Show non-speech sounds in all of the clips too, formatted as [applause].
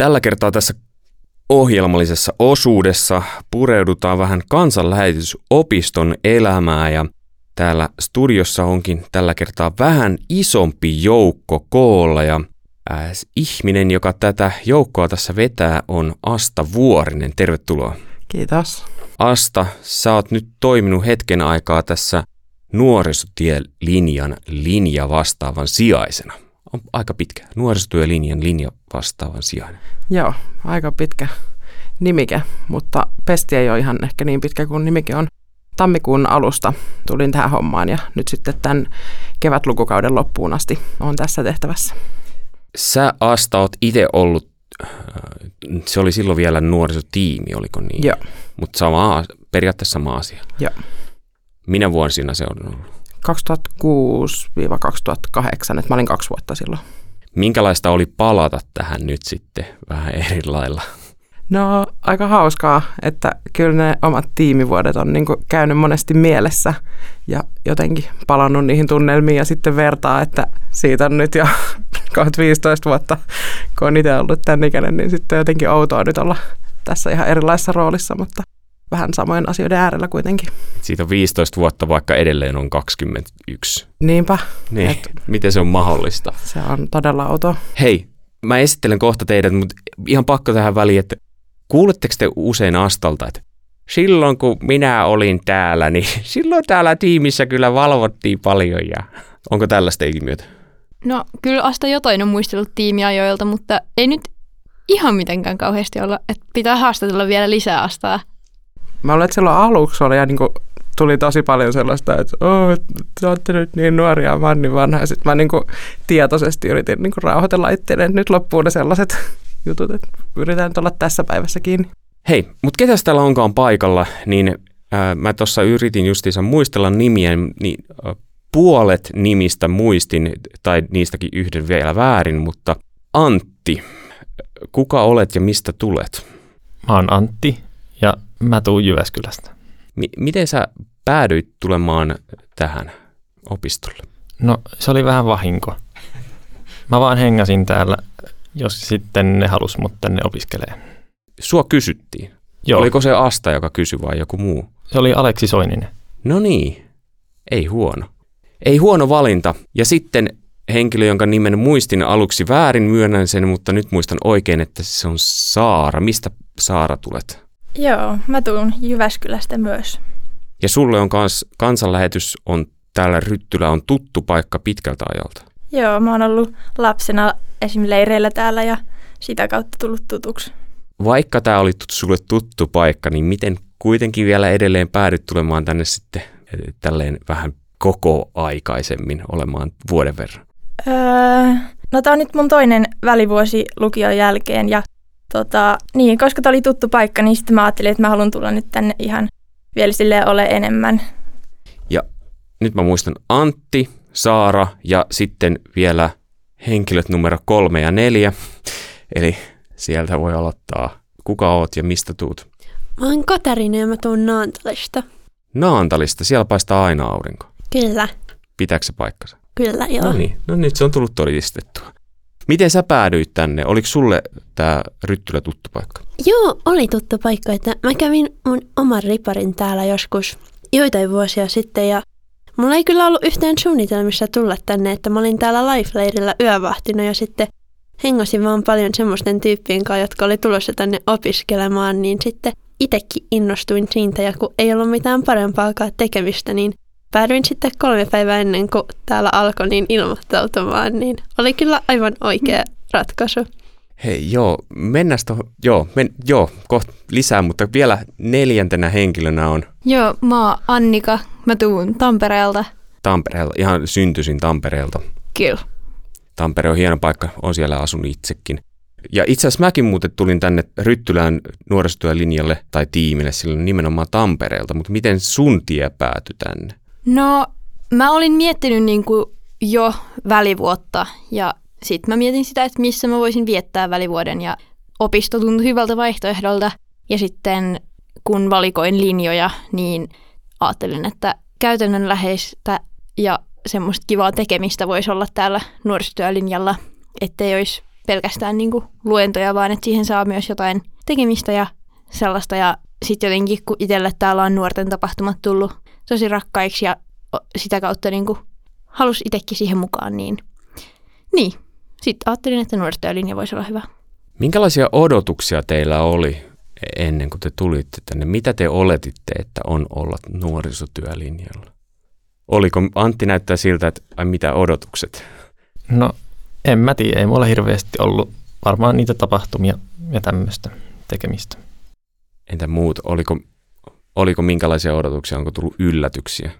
Tällä kertaa tässä ohjelmallisessa osuudessa pureudutaan vähän kansanlähetysopiston elämää ja täällä studiossa onkin tällä kertaa vähän isompi joukko koolla ja äh, ihminen, joka tätä joukkoa tässä vetää on Asta Vuorinen. Tervetuloa. Kiitos. Asta, sä oot nyt toiminut hetken aikaa tässä nuorisotielinjan linja vastaavan sijaisena. On aika pitkä. Nuorisotyölinjan linja vastaavan sijainen. Joo, aika pitkä nimike, mutta pesti ei ole ihan ehkä niin pitkä kuin nimike on. Tammikuun alusta tulin tähän hommaan ja nyt sitten tämän kevätlukukauden loppuun asti on tässä tehtävässä. Sä Asta oot itse ollut, äh, se oli silloin vielä nuorisotiimi, oliko niin? Joo. Mutta sama, periaatteessa sama asia. Joo. Minä vuosina se on ollut? 2006-2008, että mä olin kaksi vuotta silloin. Minkälaista oli palata tähän nyt sitten vähän eri lailla? No aika hauskaa, että kyllä ne omat tiimivuodet on niin käynyt monesti mielessä ja jotenkin palannut niihin tunnelmiin ja sitten vertaa, että siitä on nyt jo [laughs] 15 vuotta, kun on itse ollut tämän ikäinen, niin sitten jotenkin outoa nyt olla tässä ihan erilaisessa roolissa, mutta vähän samoin asioiden äärellä kuitenkin. Siitä on 15 vuotta, vaikka edelleen on 21. Niinpä. Niin. Et, miten se on mahdollista? Se on todella outoa. Hei, mä esittelen kohta teidät, mutta ihan pakko tähän väliin, että kuuletteko te usein Astalta, että silloin kun minä olin täällä, niin [laughs] silloin täällä tiimissä kyllä valvottiin paljon ja onko tällaista ilmiötä? No kyllä Asta jotain on muistellut tiimiajoilta, mutta ei nyt ihan mitenkään kauheasti olla, että pitää haastatella vielä lisää Astaa. Mä luulen, että silloin aluksi oli ja niin kuin tuli tosi paljon sellaista, että oh, te olette nyt niin nuoria, mä oon niin vanha. Sitten mä niin kuin tietoisesti yritin niin kuin rauhoitella itseäni, että nyt loppuu ne sellaiset [laughs] jutut, että yritän olla tässä päivässä kiinni. Hei, mutta ketäs täällä onkaan paikalla, niin ää, mä tuossa yritin justiinsa muistella nimiä, niin ää, puolet nimistä muistin, tai niistäkin yhden vielä väärin, mutta Antti, kuka olet ja mistä tulet? Mä oon Antti ja mä tuun Jyväskylästä. M- miten sä päädyit tulemaan tähän opistolle? No se oli vähän vahinko. Mä vaan hengasin täällä, jos sitten ne halus mut tänne opiskelee. Sua kysyttiin. Joo. Oliko se Asta, joka kysyi vai joku muu? Se oli Aleksi Soininen. No niin, ei huono. Ei huono valinta. Ja sitten henkilö, jonka nimen muistin aluksi väärin, myönnän sen, mutta nyt muistan oikein, että se on Saara. Mistä Saara tulet? Joo, mä tuun Jyväskylästä myös. Ja sulle on kans, kansanlähetys on täällä Ryttylä on tuttu paikka pitkältä ajalta. Joo, mä oon ollut lapsena esim. leireillä täällä ja sitä kautta tullut tutuksi. Vaikka tämä oli sulle tuttu paikka, niin miten kuitenkin vielä edelleen päädyt tulemaan tänne sitten eh, tälleen vähän koko aikaisemmin olemaan vuoden verran? Öö, no tää on nyt mun toinen välivuosi lukion jälkeen ja tota, niin, koska tää oli tuttu paikka, niin sitten mä ajattelin, että mä haluan tulla nyt tänne ihan vielä silleen ole enemmän. Ja nyt mä muistan Antti, Saara ja sitten vielä henkilöt numero kolme ja neljä. Eli sieltä voi aloittaa. Kuka oot ja mistä tuut? Mä oon Katarina ja mä tuun Naantalista. Naantalista, siellä paistaa aina aurinko. Kyllä, Pitääkö se paikkansa? kyllä joo. No niin, no nyt se on tullut todistettua. Miten sä päädyit tänne? Oliko sulle tämä Ryttylä tuttu paikka? Joo, oli tuttu paikka, että mä kävin mun oman riparin täällä joskus joitain vuosia sitten ja mulla ei kyllä ollut yhtään suunnitelmissa tulla tänne, että mä olin täällä Life-leirillä yövahtina ja sitten hengasin vaan paljon semmoisten tyyppien kanssa, jotka oli tulossa tänne opiskelemaan, niin sitten itekin innostuin siitä ja kun ei ollut mitään parempaakaan tekemistä, niin päädyin sitten kolme päivää ennen kuin täällä alkoi niin ilmoittautumaan, niin oli kyllä aivan oikea ratkaisu. Hei, joo, mennään tuohon, joo, men, joo, kohta lisää, mutta vielä neljäntenä henkilönä on Joo, mä oon Annika, mä tuun Tampereelta. Tampereelta, ihan syntyisin Tampereelta. Kyllä. Tampere on hieno paikka, on siellä asunut itsekin. Ja itse asiassa mäkin muuten tulin tänne Ryttylään nuorisotyölinjalle tai tiimille silloin nimenomaan Tampereelta, mutta miten sun tie päätyi tänne? No, mä olin miettinyt niin kuin jo välivuotta ja sitten mä mietin sitä, että missä mä voisin viettää välivuoden ja opisto tuntui hyvältä vaihtoehdolta. Ja sitten kun valikoin linjoja, niin ajattelin, että käytännönläheistä ja semmoista kivaa tekemistä voisi olla täällä nuorisotyölinjalla, ettei olisi pelkästään niin kuin luentoja, vaan että siihen saa myös jotain tekemistä ja sellaista. Ja sitten jotenkin, kun itselle täällä on nuorten tapahtumat tullut tosi rakkaiksi ja sitä kautta niin kuin halusi itsekin siihen mukaan, niin, niin. sitten ajattelin, että nuorisotyölinja voisi olla hyvä. Minkälaisia odotuksia teillä oli ennen kuin te tulitte tänne? Mitä te oletitte, että on olla nuorisotyölinjalla? Oliko, Antti näyttää siltä, että ai mitä odotukset? No en mä tiedä, ei mulla hirveästi ollut varmaan niitä tapahtumia ja tämmöistä tekemistä. Entä muut, oliko, oliko minkälaisia odotuksia, onko tullut yllätyksiä?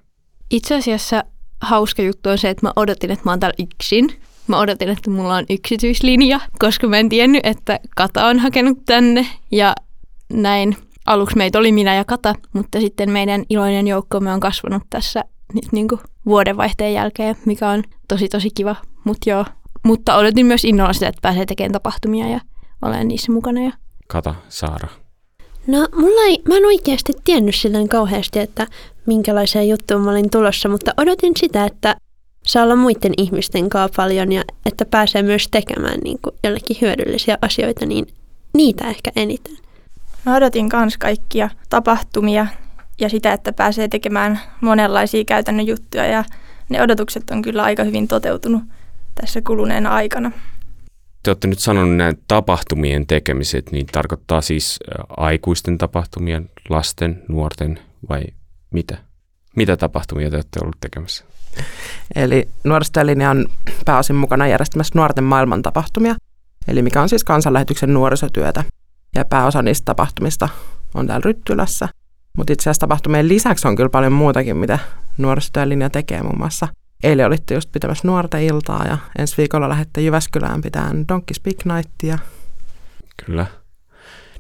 Itse asiassa hauska juttu on se, että mä odotin, että mä oon täällä yksin. Mä odotin, että mulla on yksityislinja, koska mä en tiennyt, että Kata on hakenut tänne ja näin. Aluksi meitä oli minä ja Kata, mutta sitten meidän iloinen joukkomme on kasvanut tässä nyt niin kuin vuodenvaihteen jälkeen, mikä on tosi tosi kiva. Mut joo. Mutta odotin myös innolla sitä, että pääsee tekemään tapahtumia ja olen niissä mukana. Ja... Kata, Saara. No mulla ei, mä en oikeasti tiennyt silleen kauheasti, että minkälaisia juttuja mä olin tulossa, mutta odotin sitä, että saa olla muiden ihmisten kanssa paljon ja että pääsee myös tekemään niin kuin jollekin hyödyllisiä asioita, niin niitä ehkä eniten. Mä odotin myös kaikkia tapahtumia ja sitä, että pääsee tekemään monenlaisia käytännön juttuja ja ne odotukset on kyllä aika hyvin toteutunut tässä kuluneena aikana. Te olette nyt sanonut näin tapahtumien tekemiset, niin tarkoittaa siis aikuisten tapahtumia, lasten, nuorten vai mitä? Mitä tapahtumia te olette ollut tekemässä? Eli nuorisotyölinja on pääosin mukana järjestämässä nuorten maailman tapahtumia, eli mikä on siis kansanlähetyksen nuorisotyötä. Ja pääosa niistä tapahtumista on täällä Ryttylässä. Mutta itse asiassa tapahtumien lisäksi on kyllä paljon muutakin, mitä nuorisotyölinja tekee muun muassa. Eilen olitte just pitämässä nuorten iltaa ja ensi viikolla lähdette Jyväskylään pitämään Donkey Speak Nightia. Kyllä.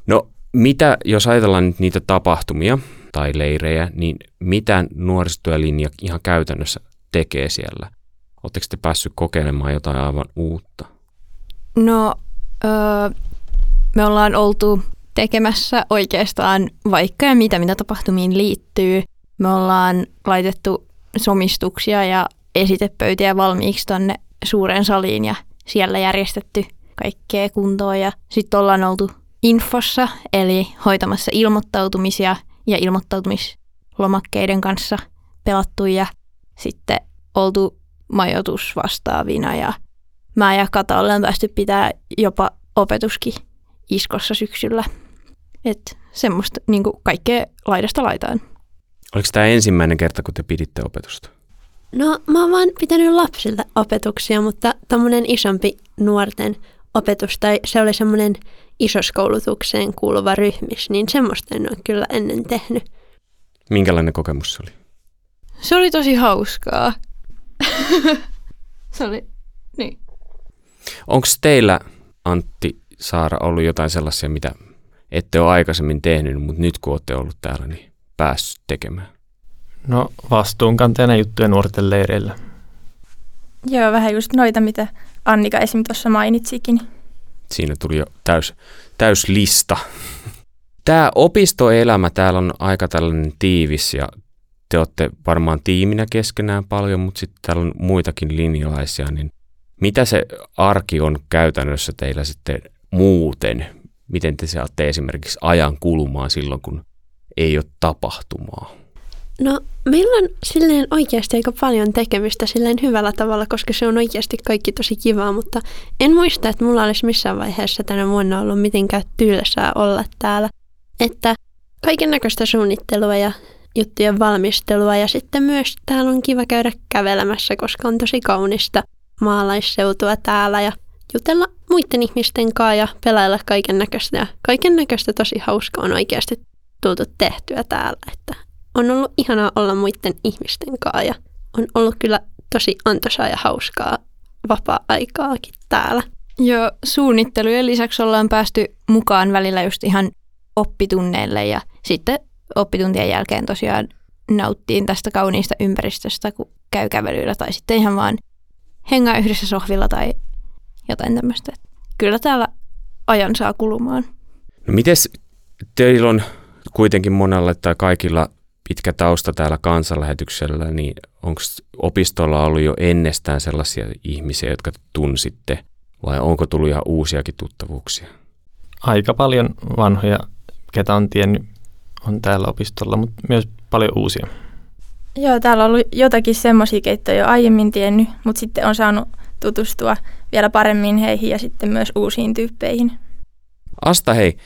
No mitä, jos ajatellaan nyt niitä tapahtumia tai leirejä, niin mitä nuorisotyölinja ihan käytännössä tekee siellä? Oletteko te päässyt kokeilemaan jotain aivan uutta? No, öö, me ollaan oltu tekemässä oikeastaan vaikka ja mitä, mitä tapahtumiin liittyy. Me ollaan laitettu somistuksia ja esitepöytiä valmiiksi tonne suureen saliin ja siellä järjestetty kaikkea kuntoa. Ja sitten ollaan oltu infossa, eli hoitamassa ilmoittautumisia ja ilmoittautumislomakkeiden kanssa pelattu ja sitten oltu majoitusvastaavina ja mä ja Kata ollaan päästy pitää jopa opetuskin iskossa syksyllä. Et semmoista niin kaikkea laidasta laitaan. Oliko tämä ensimmäinen kerta, kun te piditte opetusta? No mä oon vaan pitänyt lapsilta opetuksia, mutta tämmöinen isompi nuorten opetus tai se oli semmoinen isoskoulutukseen kuuluva ryhmis, niin semmoista en ole kyllä ennen tehnyt. Minkälainen kokemus se oli? Se oli tosi hauskaa. [laughs] se oli, niin. Onko teillä, Antti, Saara, ollut jotain sellaisia, mitä ette ole aikaisemmin tehnyt, mutta nyt kun olette ollut täällä, niin päässyt tekemään? No vastuunkantajana juttuja nuorten leireillä. Joo, vähän just noita, mitä Annika esim. tuossa mainitsikin. Siinä tuli jo täys, täys lista. [laughs] Tämä opistoelämä täällä on aika tällainen tiivis ja te olette varmaan tiiminä keskenään paljon, mutta sitten täällä on muitakin linjalaisia, niin mitä se arki on käytännössä teillä sitten muuten? Miten te saatte esimerkiksi ajan kulumaan silloin, kun ei ole tapahtumaa? No meillä on silleen oikeasti aika paljon tekemistä silleen hyvällä tavalla, koska se on oikeasti kaikki tosi kivaa, mutta en muista, että mulla olisi missään vaiheessa tänä vuonna ollut mitenkään tylsää olla täällä. Että kaiken näköistä suunnittelua ja juttujen valmistelua ja sitten myös täällä on kiva käydä kävelemässä, koska on tosi kaunista maalaisseutua täällä ja jutella muiden ihmisten kanssa ja pelailla kaiken näköistä. Ja kaiken näköistä tosi hauskaa on oikeasti tultu tehtyä täällä, että on ollut ihanaa olla muiden ihmisten kanssa ja on ollut kyllä tosi antoisaa ja hauskaa vapaa-aikaakin täällä. Joo, suunnittelujen lisäksi ollaan päästy mukaan välillä just ihan oppitunneille ja sitten oppituntien jälkeen tosiaan nauttiin tästä kauniista ympäristöstä, kun käy kävelyllä tai sitten ihan vaan hengaa yhdessä sohvilla tai jotain tämmöistä. Kyllä täällä ajan saa kulumaan. No mites teillä on kuitenkin monella tai kaikilla pitkä tausta täällä kansanlähetyksellä, niin onko opistolla ollut jo ennestään sellaisia ihmisiä, jotka tunsitte vai onko tullut ihan uusiakin tuttavuuksia? Aika paljon vanhoja, ketä on tiennyt, on täällä opistolla, mutta myös paljon uusia. Joo, täällä on ollut jotakin semmoisia, keitä jo aiemmin tiennyt, mutta sitten on saanut tutustua vielä paremmin heihin ja sitten myös uusiin tyyppeihin. Asta, hei,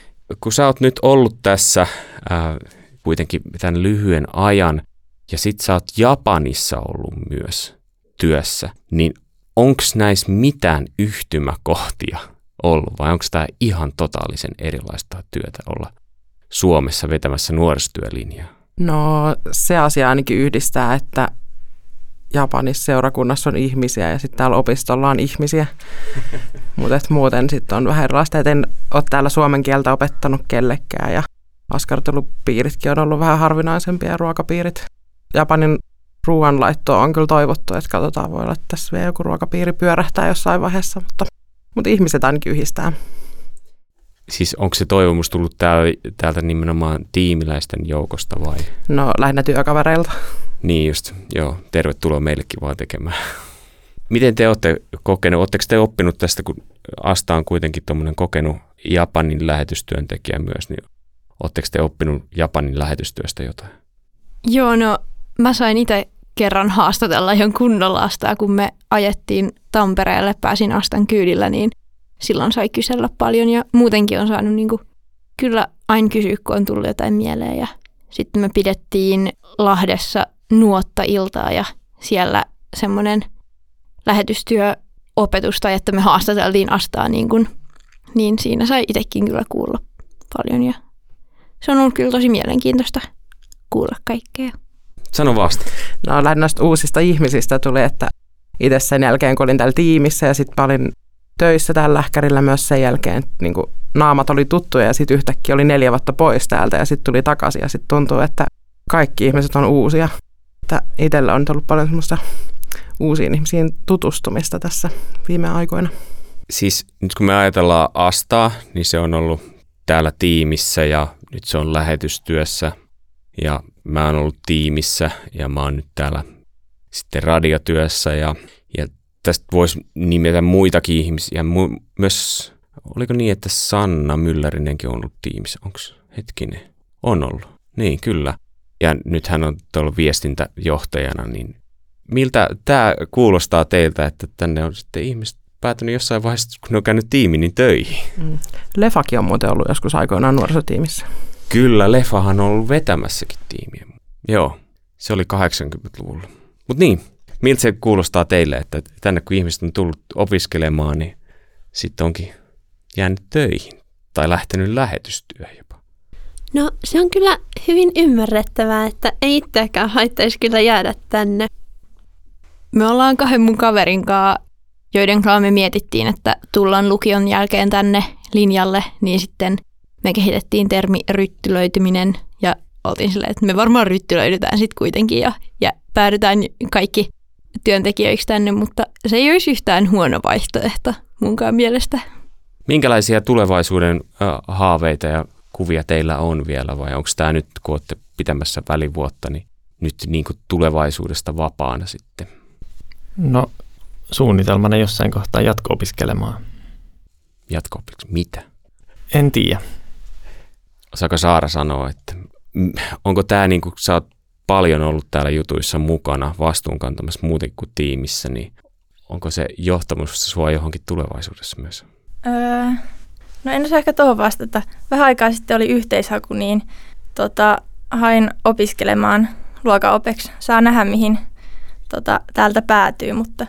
kun sä oot nyt ollut tässä ää, kuitenkin tämän lyhyen ajan ja sit sä oot Japanissa ollut myös työssä, niin onko näissä mitään yhtymäkohtia ollut vai onko tämä ihan totaalisen erilaista työtä olla Suomessa vetämässä nuorisotyölinjaa? No se asia ainakin yhdistää, että Japanissa seurakunnassa on ihmisiä ja sitten täällä opistolla on ihmisiä. [laughs] Mutta muuten sitten on vähän erilaista, että en ole täällä suomen kieltä opettanut kellekään ja askartelupiiritkin on ollut vähän harvinaisempia ruokapiirit. Japanin ruoanlaitto on kyllä toivottu, että katsotaan, voi olla, että tässä vielä joku ruokapiiri pyörähtää jossain vaiheessa, mutta, mutta ihmiset ainakin yhdistää. Siis onko se toivomus tullut täältä nimenomaan tiimiläisten joukosta vai? No lähinnä työkavereilta. Niin just, joo. Tervetuloa meillekin vaan tekemään. Miten te olette kokenut, oletteko te oppinut tästä, kun Asta on kuitenkin tuommoinen kokenut Japanin lähetystyöntekijä myös, niin oletteko te oppinut Japanin lähetystyöstä jotain? Joo, no mä sain itse kerran haastatella ihan kunnolla Astaa, kun me ajettiin Tampereelle, pääsin Astan kyydillä, niin silloin sai kysellä paljon ja muutenkin on saanut niin kuin, kyllä aina kysyä, kun on tullut jotain mieleen ja sitten me pidettiin Lahdessa nuotta-iltaa ja siellä semmoinen lähetystyöopetusta, että me haastateltiin Astaa niin, kuin, niin siinä sai itsekin kyllä kuulla paljon ja se on ollut kyllä tosi mielenkiintoista kuulla kaikkea. Sano vasta. No lähinnä uusista ihmisistä tuli, että itse sen jälkeen, kun olin täällä tiimissä ja sitten olin töissä täällä lähkärillä myös sen jälkeen, että niin kuin naamat oli tuttuja ja sitten yhtäkkiä oli neljä vuotta pois täältä ja sitten tuli takaisin ja sitten tuntuu, että kaikki ihmiset on uusia. Että itsellä on ollut paljon semmoista uusiin ihmisiin tutustumista tässä viime aikoina. Siis nyt kun me ajatellaan Astaa, niin se on ollut täällä tiimissä ja nyt se on lähetystyössä ja mä oon ollut tiimissä ja mä oon nyt täällä sitten radiotyössä ja, ja tästä voisi nimetä muitakin ihmisiä. Mu- myös, oliko niin, että Sanna Myllärinenkin on ollut tiimissä? Onko hetkinen? On ollut. Niin, kyllä. Ja nyt hän on tuolla viestintäjohtajana, niin miltä tämä kuulostaa teiltä, että tänne on sitten ihmiset päätynyt jossain vaiheessa, kun ne on käynyt tiimi, niin töihin? Mm. Lefakin on muuten ollut joskus aikoinaan nuorisotiimissä. Kyllä, Lefahan on ollut vetämässäkin tiimiä. Joo, se oli 80-luvulla. Mutta niin, miltä se kuulostaa teille, että tänne kun ihmiset on tullut opiskelemaan, niin sitten onkin jäänyt töihin tai lähtenyt lähetystyöhön jopa? No se on kyllä hyvin ymmärrettävää, että ei itseäkään haittaisi kyllä jäädä tänne. Me ollaan kahden mun kaverin kanssa, joiden kanssa me mietittiin, että tullaan lukion jälkeen tänne linjalle, niin sitten me kehitettiin termi ryttylöityminen ja oltiin silleen, että me varmaan ryttylöidytään sitten kuitenkin ja, ja päädytään kaikki työntekijöiksi tänne, mutta se ei olisi yhtään huono vaihtoehto munkaan mielestä. Minkälaisia tulevaisuuden haaveita ja kuvia teillä on vielä vai onko tämä nyt, kun olette pitämässä välivuotta, niin nyt niin kuin tulevaisuudesta vapaana sitten? No suunnitelmana jossain kohtaa jatko-opiskelemaan. jatko Mitä? En tiedä. Osaako Saara sanoa, että onko tämä niin kuin sä oot paljon ollut täällä jutuissa mukana vastuunkantamassa muuten kuin tiimissä, niin onko se johtamus sua johonkin tulevaisuudessa myös? Öö, no en osaa ehkä tuohon vastata. Vähän aikaa sitten oli yhteishaku, niin tota, hain opiskelemaan luokaopeksi. Saa nähdä, mihin tota, täältä päätyy, mutta...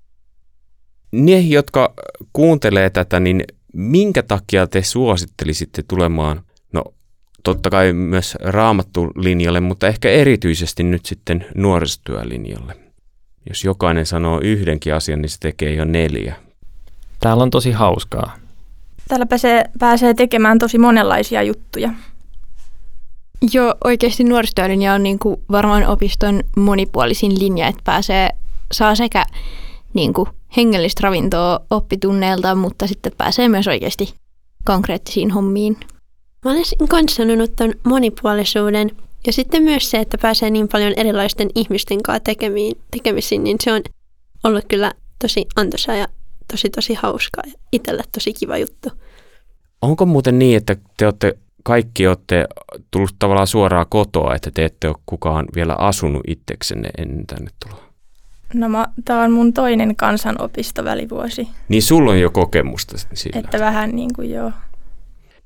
Ne, jotka kuuntelee tätä, niin minkä takia te suosittelisitte tulemaan totta kai myös raamattulinjalle, mutta ehkä erityisesti nyt sitten nuorisotyölinjalle. Jos jokainen sanoo yhdenkin asian, niin se tekee jo neljä. Täällä on tosi hauskaa. Täällä pääsee, pääsee tekemään tosi monenlaisia juttuja. Joo, oikeasti nuorisotyölinja on niin kuin varmaan opiston monipuolisin linja, että pääsee, saa sekä niin kuin hengellistä ravintoa oppitunneilta, mutta sitten pääsee myös oikeasti konkreettisiin hommiin. Mä olisin kanssa sanonut ton monipuolisuuden ja sitten myös se, että pääsee niin paljon erilaisten ihmisten kanssa tekemiin, tekemisiin, niin se on ollut kyllä tosi antoisaa ja tosi tosi hauskaa ja itselle tosi kiva juttu. Onko muuten niin, että te olette, kaikki olette tullut tavallaan suoraan kotoa, että te ette ole kukaan vielä asunut itseksenne ennen tänne tuloa? No mä, tää on mun toinen kansanopistovälivuosi, Niin sulla on jo kokemusta sillä. että vähän niin kuin joo.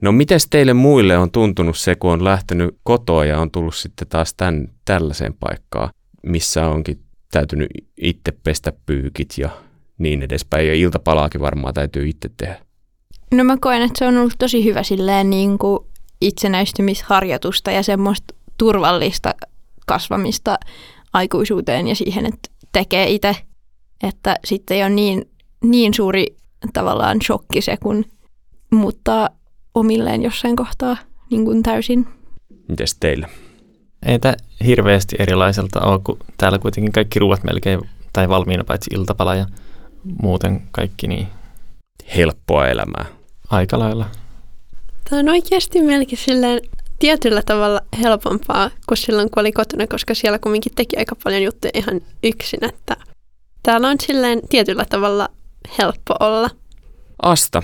No miten teille muille on tuntunut se, kun on lähtenyt kotoa ja on tullut sitten taas tämän, tällaiseen paikkaan, missä onkin täytynyt itse pestä pyykit ja niin edespäin. Ja iltapalaakin varmaan täytyy itse tehdä. No mä koen, että se on ollut tosi hyvä silleen niin kuin itsenäistymisharjoitusta ja semmoista turvallista kasvamista aikuisuuteen ja siihen, että tekee itse. Että sitten ei ole niin, niin suuri tavallaan shokki se, kun muuttaa omilleen jossain kohtaa niin kuin täysin. Mites teillä? Ei tämä hirveästi erilaiselta ole, kun täällä kuitenkin kaikki ruuat melkein tai valmiina paitsi iltapala ja muuten kaikki niin Helppoa elämää. aika lailla. Tämä on oikeasti melkein silleen tietyllä tavalla helpompaa kuin silloin, kun oli kotona, koska siellä kumminkin teki aika paljon juttuja ihan yksin, että täällä on silleen tietyllä tavalla helppo olla. Asta,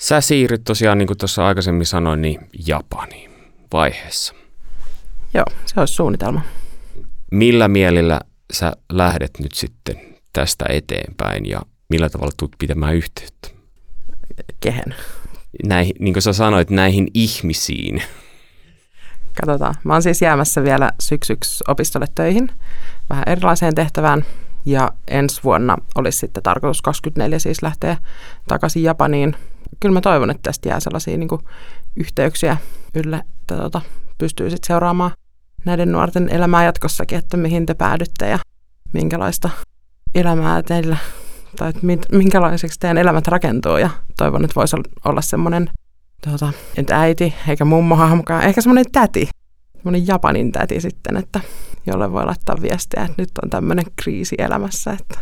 sä siirryt tosiaan, niin kuin tuossa aikaisemmin sanoin, niin Japaniin vaiheessa. Joo, se olisi suunnitelma. Millä mielellä sä lähdet nyt sitten tästä eteenpäin ja millä tavalla tulet pitämään yhteyttä? Kehen? Näihin, niin kuin sä sanoit, näihin ihmisiin. Katsotaan. Mä oon siis jäämässä vielä syksyksi opistolle töihin vähän erilaiseen tehtävään. Ja ensi vuonna olisi sitten tarkoitus 24 siis lähteä takaisin Japaniin. Kyllä mä toivon, että tästä jää sellaisia niin kuin yhteyksiä ylle, että tota, pystyy sitten seuraamaan näiden nuorten elämää jatkossakin, että mihin te päädytte ja minkälaista elämää teillä tai minkälaiseksi teidän elämät rakentuu. Ja toivon, että voisi olla semmoinen tuota, et äiti eikä mummo hahmokaan, ehkä semmoinen täti, semmoinen Japanin täti sitten, että jolle voi laittaa viestiä, että nyt on tämmöinen kriisi elämässä, että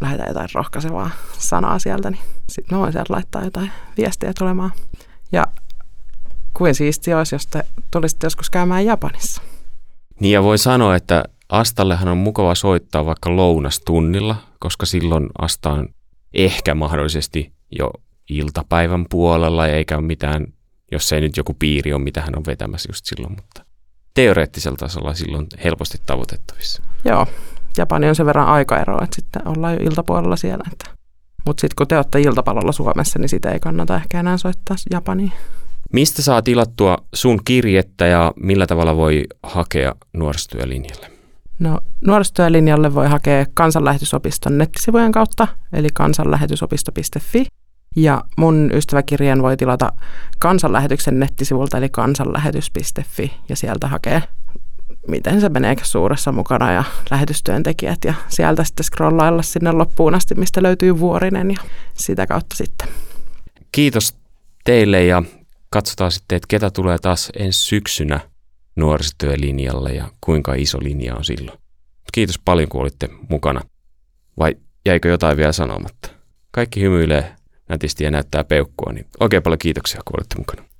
lähetään jotain rohkaisevaa sanaa sieltä, niin sitten mä voin sieltä laittaa jotain viestiä tulemaan. Ja kuin siisti olisi, jos te tulisitte joskus käymään Japanissa. Niin ja voi sanoa, että Astallehan on mukava soittaa vaikka lounastunnilla, koska silloin Asta on ehkä mahdollisesti jo iltapäivän puolella, eikä ole mitään, jos ei nyt joku piiri ole, mitä hän on vetämässä just silloin, mutta teoreettisella tasolla silloin helposti tavoitettavissa. Joo, Japani on sen verran aikaero, että sitten ollaan jo iltapuolella siellä. Että. Mutta sitten kun te olette iltapallolla Suomessa, niin sitä ei kannata ehkä enää soittaa Japaniin. Mistä saa tilattua sun kirjettä ja millä tavalla voi hakea nuorisotyölinjalle? No, nuorisotyölinjalle voi hakea kansanlähetysopiston nettisivujen kautta, eli kansanlähetysopisto.fi. Ja mun ystäväkirjeen voi tilata kansanlähetyksen nettisivulta, eli kansanlähetys.fi, ja sieltä hakee, miten se menee suuressa mukana, ja lähetystyöntekijät, ja sieltä sitten scrollailla sinne loppuun asti, mistä löytyy vuorinen, ja sitä kautta sitten. Kiitos teille ja katsotaan sitten, että ketä tulee taas ensi syksynä nuorisotyölinjalle ja kuinka iso linja on silloin. Kiitos paljon, kun olitte mukana. Vai jäikö jotain vielä sanomatta? Kaikki hymyilee nätisti ja näyttää peukkua, niin oikein paljon kiitoksia, kun olitte mukana.